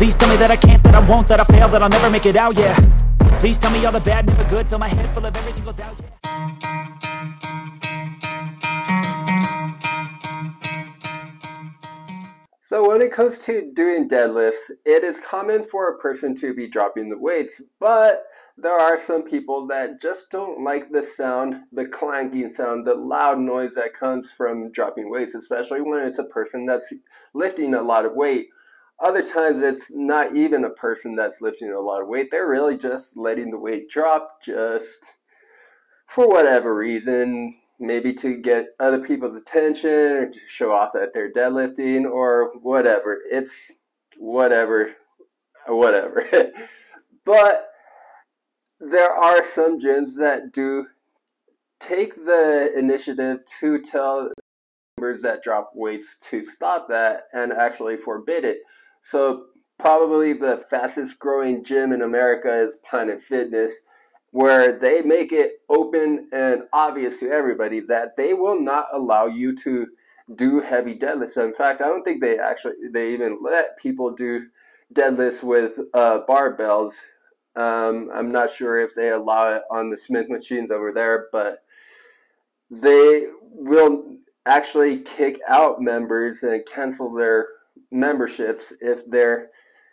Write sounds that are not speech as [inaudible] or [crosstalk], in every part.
Please tell me that I can't, that I won't, that I fail, that I'll never make it out, yeah. Please tell me all the bad, never good, fill my head full of every single doubt, yeah. So when it comes to doing deadlifts, it is common for a person to be dropping the weights, but there are some people that just don't like the sound, the clanking sound, the loud noise that comes from dropping weights, especially when it's a person that's lifting a lot of weight. Other times it's not even a person that's lifting a lot of weight. They're really just letting the weight drop just for whatever reason maybe to get other people's attention or to show off that they're deadlifting or whatever. It's whatever, whatever. [laughs] but there are some gyms that do take the initiative to tell members that drop weights to stop that and actually forbid it. So probably the fastest growing gym in America is Planet Fitness where they make it open and obvious to everybody that they will not allow you to do heavy deadlifts. In fact, I don't think they actually they even let people do deadlifts with uh, barbells. Um, I'm not sure if they allow it on the Smith machines over there, but they will actually kick out members and cancel their memberships if they're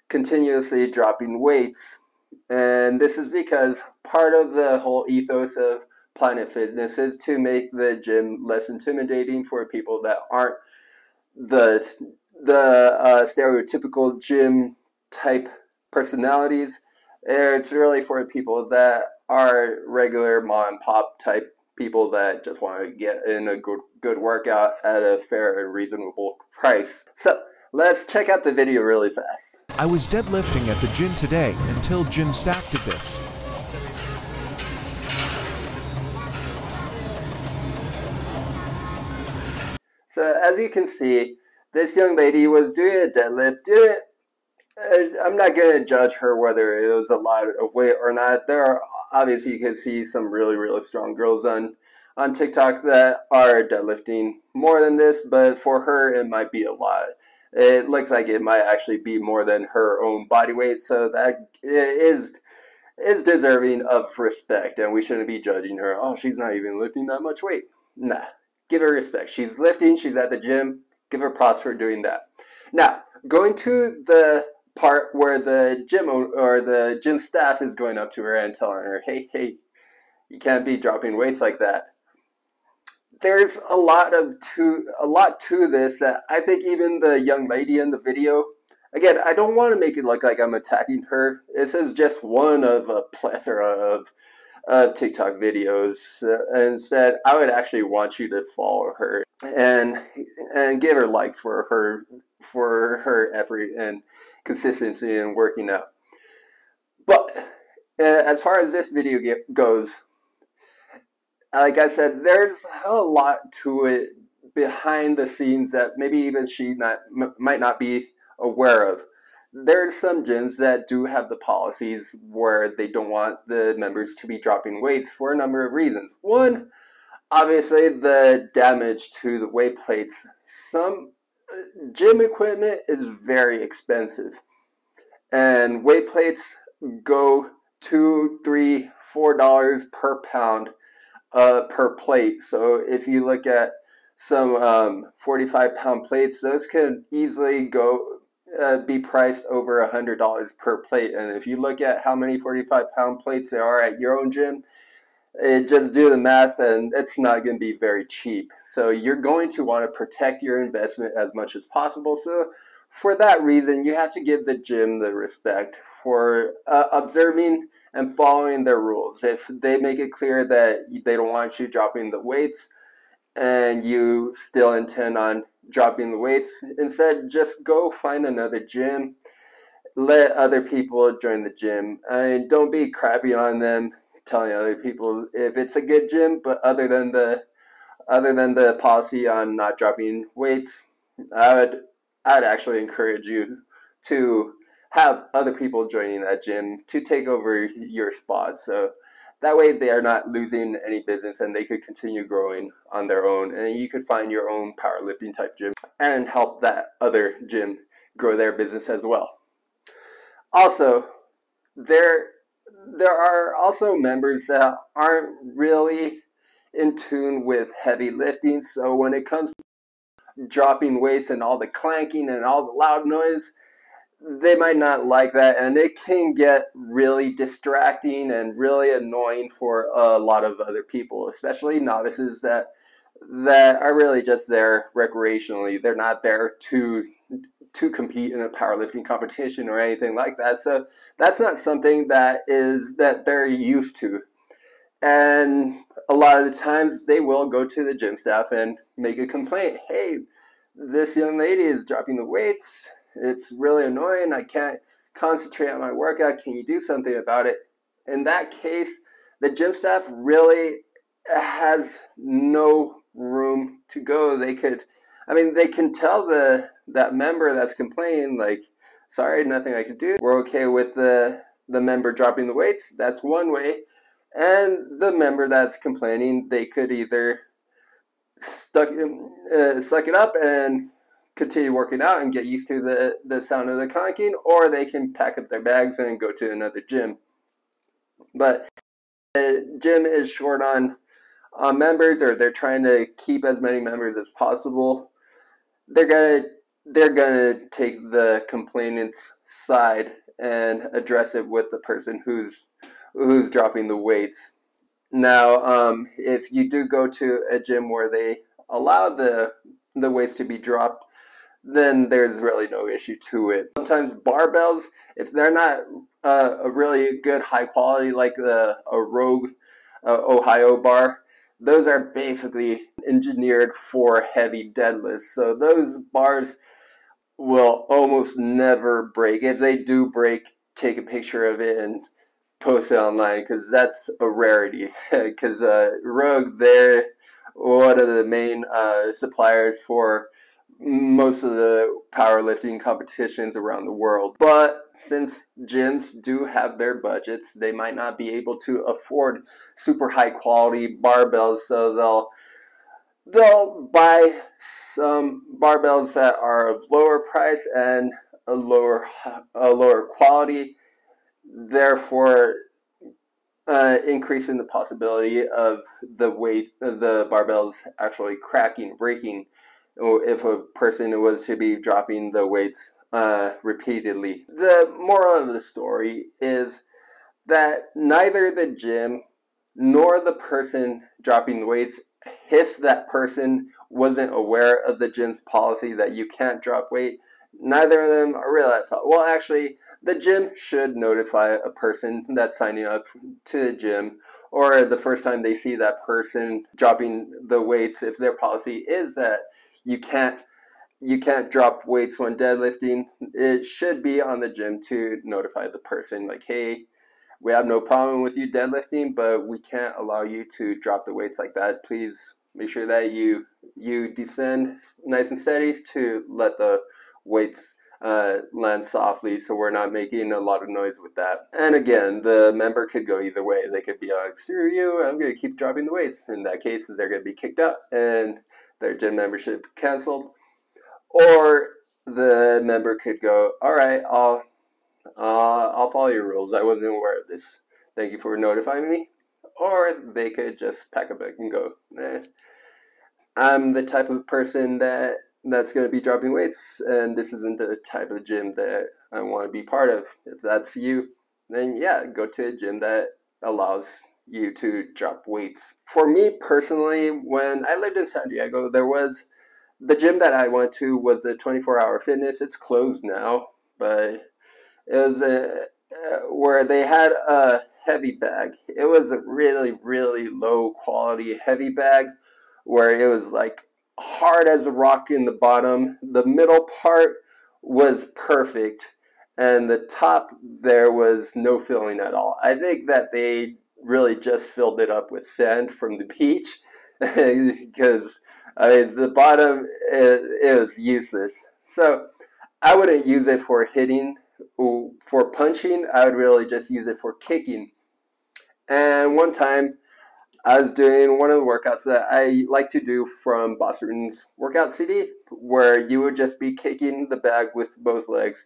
continuously dropping weights and this is because part of the whole ethos of Planet Fitness is to make the gym less intimidating for people that aren't the the uh, stereotypical gym type personalities. It's really for people that are regular mom and pop type people that just want to get in a good good workout at a fair and reasonable price. So Let's check out the video really fast. I was deadlifting at the gym today until gym staff did this. So as you can see, this young lady was doing a deadlift. Did uh, I'm not going to judge her whether it was a lot of weight or not. There are obviously you can see some really really strong girls on on TikTok that are deadlifting more than this, but for her it might be a lot it looks like it might actually be more than her own body weight. So that is is deserving of respect, and we shouldn't be judging her. Oh, she's not even lifting that much weight. Nah, give her respect. She's lifting. She's at the gym. Give her props for doing that. Now, going to the part where the gym or the gym staff is going up to her and telling her, "Hey, hey, you can't be dropping weights like that." There's a lot of to a lot to this that I think even the young lady in the video again I don't want to make it look like I'm attacking her. This is just one of a plethora of uh, TikTok videos. Uh, instead, I would actually want you to follow her and and give her likes for her for her effort and consistency in working out. But uh, as far as this video goes, like I said, there's a lot to it behind the scenes that maybe even she not m- might not be aware of. There are some gyms that do have the policies where they don't want the members to be dropping weights for a number of reasons. One, obviously, the damage to the weight plates. Some uh, gym equipment is very expensive, and weight plates go two, three, four dollars per pound uh, per plate. So if you look at some um, 45 pound plates, those can easily go uh, be priced over a hundred dollars per plate. And if you look at how many 45 pound plates there are at your own gym, it just do the math and it's not going to be very cheap. So you're going to want to protect your investment as much as possible. So for that reason, you have to give the gym the respect for uh, observing and following their rules. If they make it clear that they don't want you dropping the weights and you still intend on dropping the weights, instead just go find another gym. Let other people join the gym. And don't be crappy on them telling other people if it's a good gym, but other than the other than the policy on not dropping weights, I would I'd actually encourage you to have other people joining that gym to take over your spot. So that way they are not losing any business and they could continue growing on their own. And you could find your own powerlifting type gym and help that other gym grow their business as well. also, there there are also members that aren't really in tune with heavy lifting. So when it comes to dropping weights and all the clanking and all the loud noise, they might not like that, and it can get really distracting and really annoying for a lot of other people, especially novices that that are really just there recreationally. They're not there to to compete in a powerlifting competition or anything like that. So that's not something that is that they're used to. And a lot of the times they will go to the gym staff and make a complaint. Hey, this young lady is dropping the weights. It's really annoying. I can't concentrate on my workout. Can you do something about it? In that case, the gym staff really has no room to go. They could, I mean, they can tell the that member that's complaining, like, sorry, nothing I can do. We're okay with the the member dropping the weights. That's one way. And the member that's complaining, they could either stuck uh, suck it up and continue working out and get used to the, the sound of the clanking, or they can pack up their bags and go to another gym. But the gym is short on members or they're trying to keep as many members as possible, they're gonna they're gonna take the complainant's side and address it with the person who's who's dropping the weights. Now, um, if you do go to a gym where they allow the the weights to be dropped, then there's really no issue to it. Sometimes barbells, if they're not uh, a really good high quality, like the a Rogue uh, Ohio bar, those are basically engineered for heavy deadlifts. So those bars will almost never break. If they do break, take a picture of it and post it online because that's a rarity. [laughs] Because uh, Rogue, they're one of the main uh, suppliers for most of the powerlifting competitions around the world. But since gyms do have their budgets, they might not be able to afford super high quality barbells, so they'll they'll buy some barbells that are of lower price and a lower a lower quality, therefore uh, increasing the possibility of the weight the barbells actually cracking, breaking if a person was to be dropping the weights uh, repeatedly. The moral of the story is that neither the gym nor the person dropping the weights, if that person wasn't aware of the gym's policy that you can't drop weight, neither of them are really at fault. Well, actually, the gym should notify a person that's signing up to the gym or the first time they see that person dropping the weights if their policy is that you can't you can't drop weights when deadlifting. It should be on the gym to notify the person like, hey, we have no problem with you deadlifting, but we can't allow you to drop the weights like that. Please make sure that you you descend nice and steady to let the weights uh, land softly so we're not making a lot of noise with that. And again, the member could go either way. They could be like, screw you, I'm going to keep dropping the weights. In that case, they're going to be kicked out and their gym membership canceled. Or the member could go, all right, I'll, uh, I'll follow your rules. I wasn't aware of this. Thank you for notifying me. Or they could just pack a and go, eh. I'm the type of person that that's going to be dropping weights, and this isn't the type of gym that I want to be part of. If that's you, then yeah, go to a gym that allows you to drop weights. For me personally, when I lived in San Diego, there was the gym that I went to was a 24 hour fitness. It's closed now, but it was a, uh, where they had a heavy bag. It was a really, really low quality heavy bag where it was like hard as a rock in the bottom. The middle part was perfect, and the top there was no filling at all. I think that they really just filled it up with sand from the beach [laughs] because I mean the bottom is, useless. So I wouldn't use it for hitting. For punching, I would really just use it for kicking. And one time, I was doing one of the workouts that I like to do from Boston's workout CD, where you would just be kicking the bag with both legs.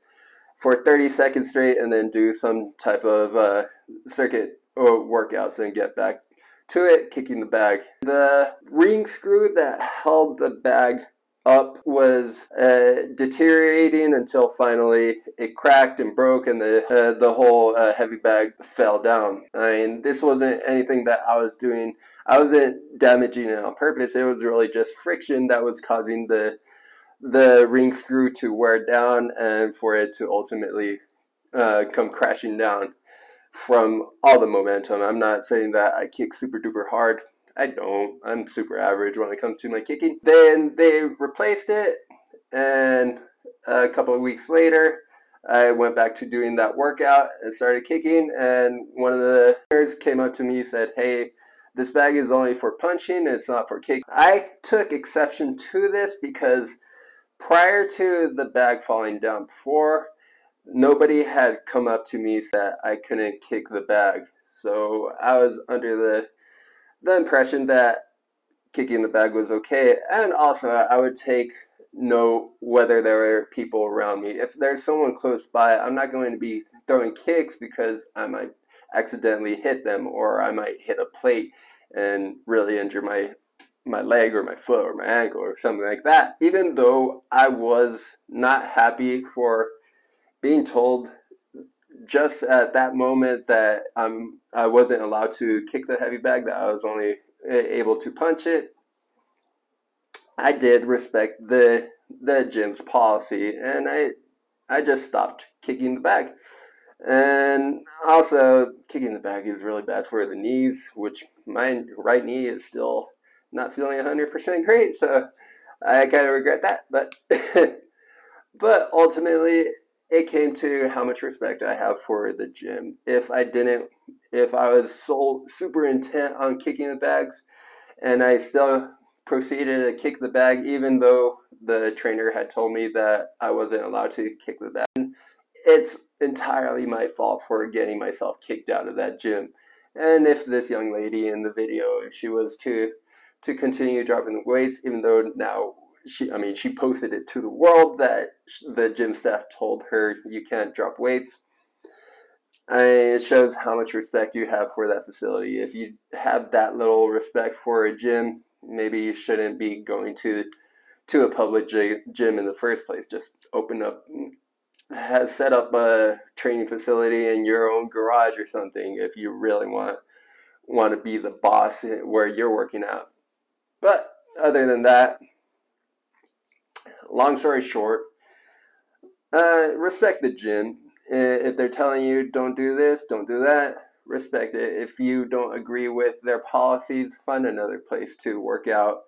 for 30 seconds straight and then do some type of uh, circuit workouts and get back to it, kicking the bag. The ring screw that held the bag up was uh, deteriorating until finally it cracked and broke and the uh, the whole uh, heavy bag fell down. I mean, this wasn't anything that I was doing. I wasn't damaging it on purpose. It was really just friction that was causing the the ring screw to wear down and for it to ultimately uh, come crashing down from all the momentum. I'm not saying that I kick super duper hard. I don't. I'm super average when it comes to my kicking. Then they replaced it, and a couple of weeks later, I went back to doing that workout and started kicking. And one of the nerds came up to me and said, Hey, this bag is only for punching, it's not for kicking. I took exception to this because prior to the bag falling down before, nobody had come up to me that I couldn't kick the bag. So I was under the the impression that kicking the bag was okay. And also I would take note whether there were people around me. If there's someone close by, I'm not going to be throwing kicks because I might accidentally hit them or I might hit a plate and really injure my my leg or my foot or my ankle or something like that. Even though I was not happy for being told just at that moment that I'm I wasn't allowed to kick the heavy bag that I was only eh, able to punch it I did respect the the gym's policy and I I just stopped kicking the bag. And also kicking the bag is really bad for the knees which my right knee is still not feeling 100% great so I kind of regret that but [laughs] but ultimately it came to how much respect I have for the gym. If I didn't, if I was so super intent on kicking the bags, and I still proceeded to kick the bag, even though the trainer had told me that I wasn't allowed to kick the bag, it's entirely my fault for getting myself kicked out of that gym. And if this young lady in the video, if she was to to continue dropping the weights, even though now she, I mean, she posted it to the world that the gym staff told her you can't drop weights. And it shows how much respect you have for that facility. If you have that little respect for a gym, maybe you shouldn't be going to to a public gym in the first place. Just open up, set up a training facility in your own garage or something if you really want want to be the boss where you're working out. But other than that, long story short, uh, respect the gym. If they're telling you don't do this, don't do that, respect it. If you don't agree with their policies, find another place to work out.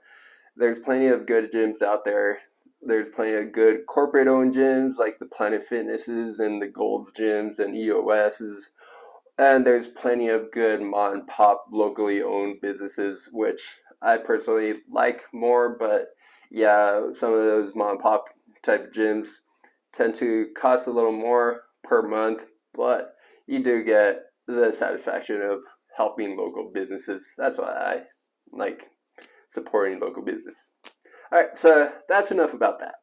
There's plenty of good gyms out there. There's plenty of good corporate owned gyms like the Planet Fitnesses and the Gold's gyms and EOS's. And there's plenty of good mom and pop locally owned businesses, which I personally like more, but yeah, some of those mom and pop type gyms tend to cost a little more per month, but you do get the satisfaction of helping local businesses. That's why I like supporting local business. All right, so that's enough about that.